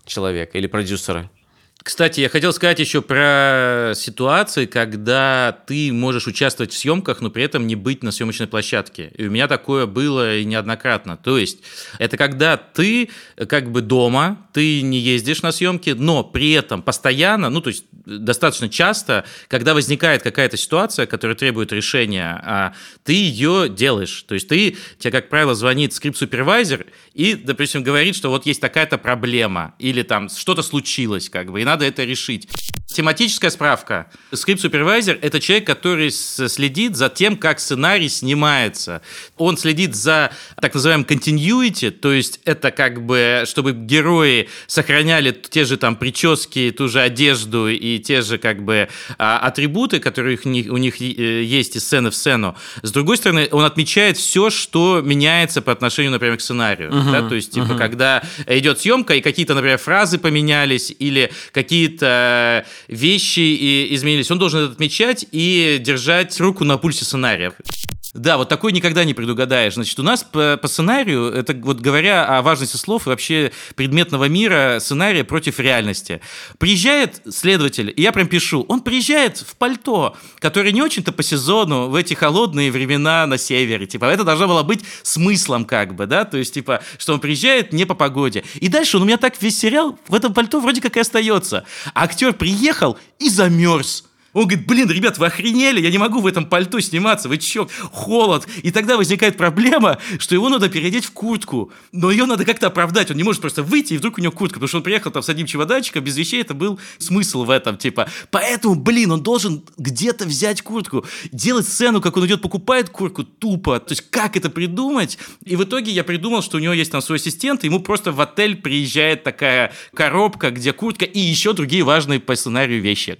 человека или продюсера. Кстати, я хотел сказать еще про ситуации, когда ты можешь участвовать в съемках, но при этом не быть на съемочной площадке. И у меня такое было и неоднократно. То есть, это когда ты как бы дома, ты не ездишь на съемки, но при этом постоянно, ну, то есть, достаточно часто, когда возникает какая-то ситуация, которая требует решения, а, ты ее делаешь. То есть, ты, тебе, как правило, звонит скрипт-супервайзер и, допустим, говорит, что вот есть такая-то проблема, или там что-то случилось, как бы, и надо это решить. Тематическая справка. Скрипт-супервайзер – это человек, который следит за тем, как сценарий снимается. Он следит за так называемым continuity, то есть это как бы, чтобы герои сохраняли те же там прически, ту же одежду и те же как бы а, атрибуты, которые у них есть из сцены в сцену. С другой стороны, он отмечает все, что меняется по отношению, например, к сценарию. да, то есть, типа, когда идет съемка, и какие-то, например, фразы поменялись, или какие-то вещи и изменились, он должен это отмечать и держать руку на пульсе сценария. Да, вот такой никогда не предугадаешь. Значит, у нас по, по сценарию, это вот говоря о важности слов и вообще предметного мира, сценария против реальности. Приезжает следователь, и я прям пишу, он приезжает в пальто, которое не очень-то по сезону в эти холодные времена на севере. Типа, это должно было быть смыслом как бы, да, то есть, типа, что он приезжает не по погоде. И дальше он у меня так весь сериал в этом пальто вроде как и остается. А актер приехал и замерз. Он говорит, блин, ребят, вы охренели, я не могу в этом пальто сниматься, вы чё, холод. И тогда возникает проблема, что его надо переодеть в куртку, но ее надо как-то оправдать, он не может просто выйти, и вдруг у него куртка, потому что он приехал там с одним чемоданчиком, без вещей, это был смысл в этом, типа. Поэтому, блин, он должен где-то взять куртку, делать сцену, как он идет, покупает куртку, тупо. То есть, как это придумать? И в итоге я придумал, что у него есть там свой ассистент, и ему просто в отель приезжает такая коробка, где куртка и еще другие важные по сценарию вещи.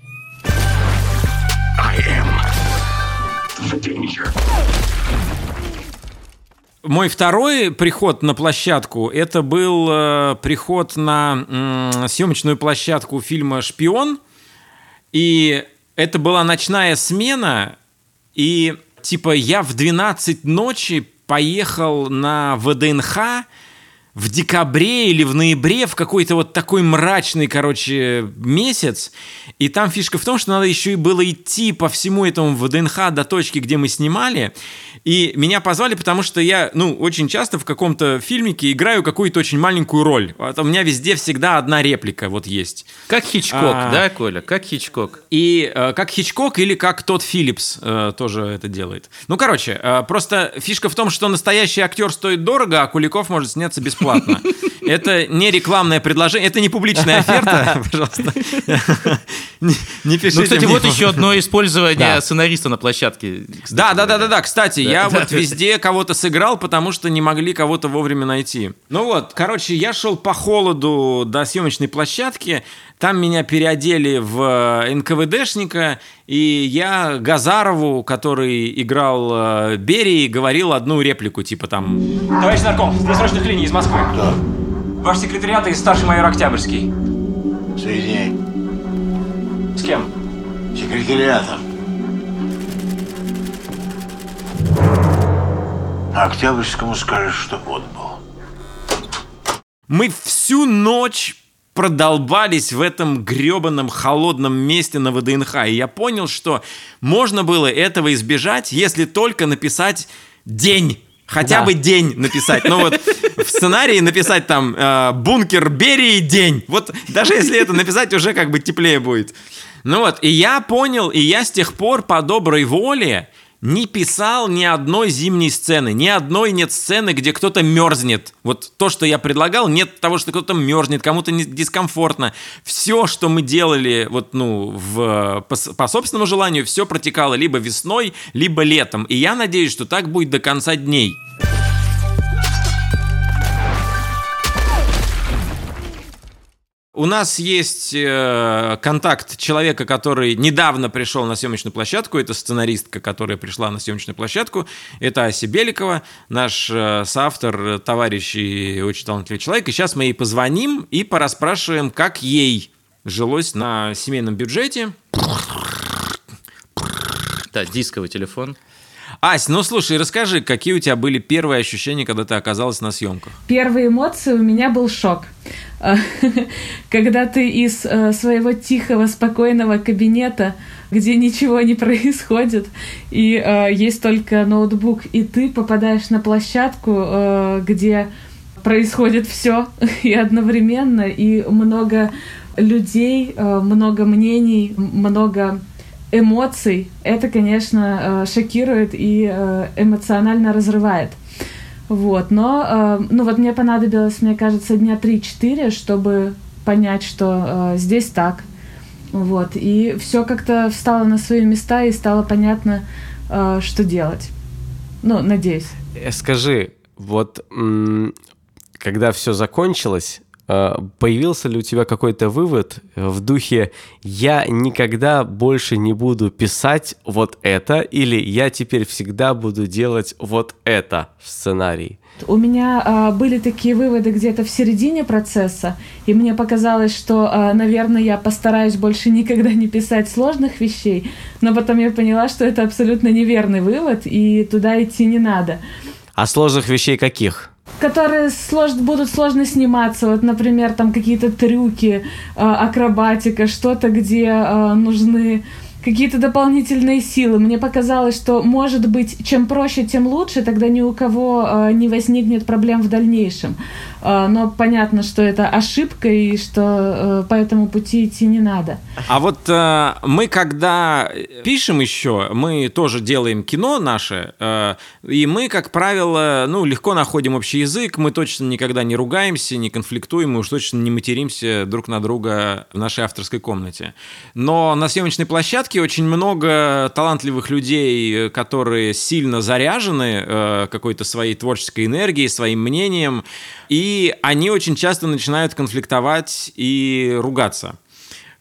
Мой второй приход на площадку это был э, приход на м, съемочную площадку фильма Шпион. И это была ночная смена. И типа я в 12 ночи поехал на ВДНХ в декабре или в ноябре в какой-то вот такой мрачный, короче, месяц. И там фишка в том, что надо еще и было идти по всему этому ВДНХ до точки, где мы снимали. И меня позвали, потому что я, ну, очень часто в каком-то фильмике играю какую-то очень маленькую роль. Вот у меня везде всегда одна реплика вот есть. Как Хичкок, А. да, Коля? Как Хичкок. И э, как Хичкок или как тот Филлипс э, тоже это делает. Ну, короче, э, просто фишка в том, что настоящий актер стоит дорого, а Куликов может сняться бесплатно. Это не рекламное предложение, это не публичная оферта, пожалуйста. Не пишите Ну, кстати, вот еще одно использование сценариста на площадке. Да, да, да, да, да. Кстати, я вот везде кого-то сыграл, потому что не могли кого-то вовремя найти. Ну вот, короче, я шел по холоду до съемочной площадки. Там меня переодели в э, НКВДшника, и я Газарову, который играл э, Берии, говорил одну реплику, типа там... Товарищ нарком, здесь срочных линий из Москвы. Да, Ваш секретариат и старший майор Октябрьский. соединяй. С кем? Секретариатом. Октябрьскому скажешь, что отбыл. Мы всю ночь продолбались в этом гребаном холодном месте на ВДНХ. И я понял, что можно было этого избежать, если только написать день. Хотя Да. бы день написать. Ну вот в сценарии написать там э, «Бункер Берии день». Вот даже если это написать, уже как бы теплее будет. Ну вот, и я понял, и я с тех пор по доброй воле не писал ни одной зимней сцены, ни одной нет сцены, где кто-то мерзнет. Вот то, что я предлагал, нет того, что кто-то мерзнет, кому-то дискомфортно. Все, что мы делали вот, ну, в, по, по собственному желанию, все протекало либо весной, либо летом. И я надеюсь, что так будет до конца дней. У нас есть э, контакт человека, который недавно пришел на съемочную площадку. Это сценаристка, которая пришла на съемочную площадку. Это Ася Беликова, наш э, соавтор, товарищ и очень талантливый человек. И сейчас мы ей позвоним и порасспрашиваем, как ей жилось на семейном бюджете. Да, дисковый телефон. Ась, ну слушай, расскажи, какие у тебя были первые ощущения, когда ты оказалась на съемках? Первые эмоции у меня был шок. Когда ты из э, своего тихого, спокойного кабинета, где ничего не происходит, и э, есть только ноутбук, и ты попадаешь на площадку, э, где происходит все и одновременно, и много людей, много мнений, много эмоций, это, конечно, э, шокирует и э, эмоционально разрывает. Вот, но, э, ну вот мне понадобилось, мне кажется, дня 3-4, чтобы понять, что здесь так. Вот, и все как-то встало на свои места, и стало понятно, что делать. Ну, надеюсь. Скажи, вот когда все закончилось, появился ли у тебя какой-то вывод э, в духе «я никогда больше не буду писать вот это» или «я теперь всегда буду делать вот это в сценарии»? У меня а, были такие выводы где-то в середине процесса, и мне показалось, что, а, наверное, я постараюсь больше никогда не писать сложных вещей, но потом я поняла, что это абсолютно неверный вывод, и туда идти не надо. А сложных вещей каких? Которые слож- будут сложно сниматься, вот, например, там какие-то трюки, а, акробатика, что-то, где а, нужны какие-то дополнительные силы. Мне показалось, что, может быть, чем проще, тем лучше, тогда ни у кого а, не возникнет проблем в дальнейшем. А, но понятно, что это ошибка и что а, по этому пути идти не надо. А вот э, мы, когда пишем еще, мы тоже делаем кино наше, э, и мы, как правило, ну, легко находим общий язык, мы точно никогда не ругаемся, не конфликтуем, мы уж точно не материмся друг на друга в нашей авторской комнате. Но на съемочной площадке очень много талантливых людей, э, которые сильно заряжены э, какой-то своей творческой энергией, своим мнением, и они очень часто начинают конфликтовать и ругаться.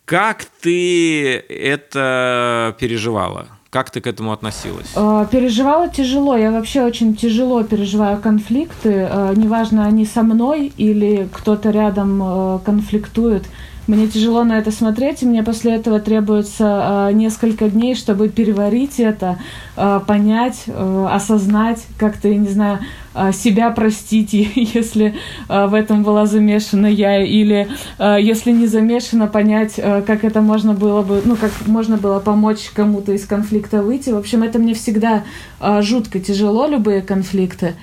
Как ты это переживала? Как ты к этому относилась? Э, Переживала тяжело. Я вообще очень тяжело переживаю конфликты. Э, Неважно, они со мной или кто-то рядом э, конфликтует. Мне тяжело на это смотреть, и мне после этого требуется э, несколько дней, чтобы переварить это, э, понять, э, осознать, как-то, я не знаю, э, себя простить, если э, в этом была замешана я, или э, если не замешана, понять, э, как это можно было бы, ну, как можно было помочь кому-то из конфликта выйти. В общем, это мне всегда э, жутко тяжело, любые конфликты.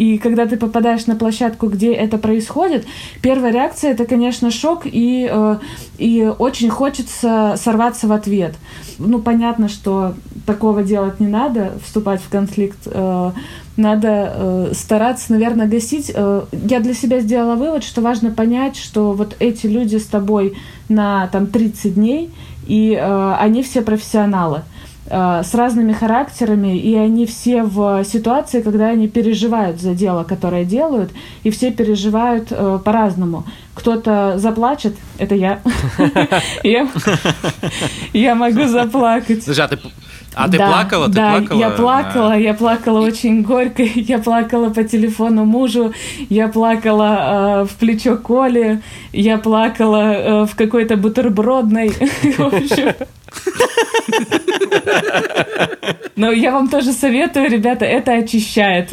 И когда ты попадаешь на площадку, где это происходит, первая реакция это, конечно, шок, и, э, и очень хочется сорваться в ответ. Ну, понятно, что такого делать не надо, вступать в конфликт. э, надо э, стараться, наверное, гасить. Э, я для себя сделала вывод, что важно понять, что вот эти люди с тобой на там 30 дней, и э, они все профессионалы э, с разными характерами, и они все в ситуации, когда они переживают за дело, которое делают, и все переживают э, по-разному. Кто-то заплачет, это я. Я- могу заплакать. Слушай, а ты, а ты Да, плакала? Ты да, плакала? я плакала, я плакала очень горько, я плакала по телефону мужу, я плакала э, в плечо Коли, я плакала э, в какой-то бутербродной. Но я вам тоже советую, ребята, это очищает.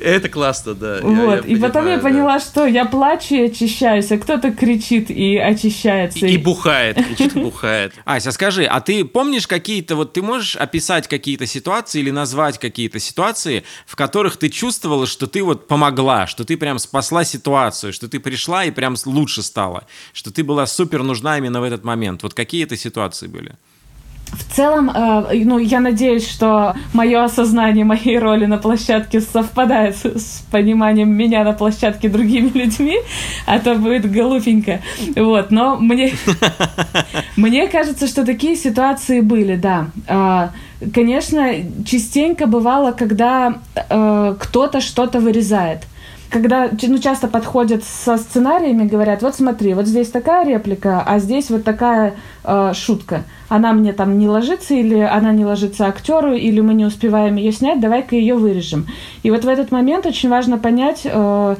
Это классно, да. я- Вот. я И потом я да. поняла, что я плачу и очищаюсь, а кто-то кричит и очищается. И, и бухает, кричит, и бухает. Ася, скажи, а ты помнишь какие-то, вот ты можешь описать какие-то ситуации или назвать какие-то ситуации, в которых ты чувствовала, что ты вот помогла, что ты прям спасла ситуацию, что ты пришла и прям лучше стала, что ты была супер нужна именно в этот момент? Вот какие это ситуации были? В целом, э, ну, я надеюсь, что мое осознание моей роли на площадке совпадает с, с пониманием меня на площадке другими людьми, а то будет голубенько. Вот, но мне, мне кажется, что такие ситуации были, да. А, конечно, частенько бывало, когда э, кто-то что-то вырезает когда ну, часто подходят со сценариями, говорят, вот смотри, вот здесь такая реплика, а здесь вот такая э, шутка. Она мне там не ложится, или она не ложится актеру, или мы не успеваем ее снять, давай-ка ее вырежем. И вот в этот момент очень важно понять, э,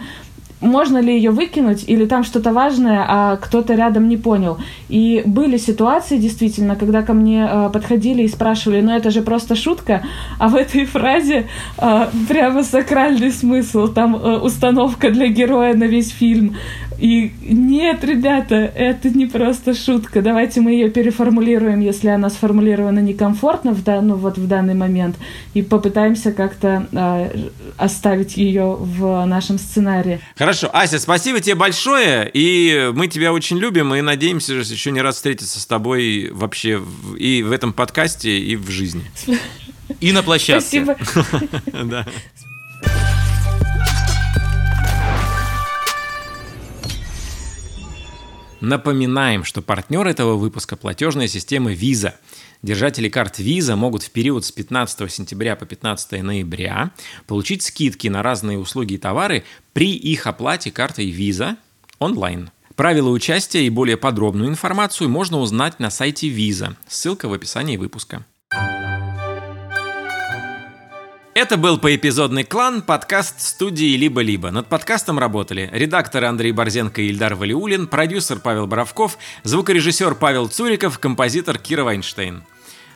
можно ли ее выкинуть, или там что-то важное, а кто-то рядом не понял. И были ситуации, действительно, когда ко мне э, подходили и спрашивали, ну это же просто шутка, а в этой фразе э, прямо сакральный смысл, там э, установка для героя на весь фильм. И нет, ребята, это не просто шутка. Давайте мы ее переформулируем, если она сформулирована некомфортно в, да, ну, вот в данный момент, и попытаемся как-то э, оставить ее в нашем сценарии. Хорошо, Ася, спасибо тебе большое, и мы тебя очень любим, и надеемся еще не раз встретиться с тобой вообще в- и в этом подкасте, и в жизни. И на площадке. Спасибо. Напоминаем, что партнер этого выпуска – платежная система Visa. Держатели карт Visa могут в период с 15 сентября по 15 ноября получить скидки на разные услуги и товары при их оплате картой Visa онлайн. Правила участия и более подробную информацию можно узнать на сайте Visa. Ссылка в описании выпуска. Это был поэпизодный клан, подкаст студии «Либо-либо». Над подкастом работали редакторы Андрей Борзенко и Ильдар Валиулин, продюсер Павел Боровков, звукорежиссер Павел Цуриков, композитор Кира Вайнштейн.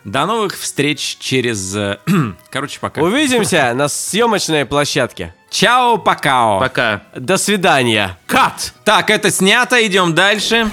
До новых встреч через... э, Короче, пока. Увидимся на съемочной площадке. Чао, пока. Пока. До свидания. Кат! Так, это снято, идем дальше.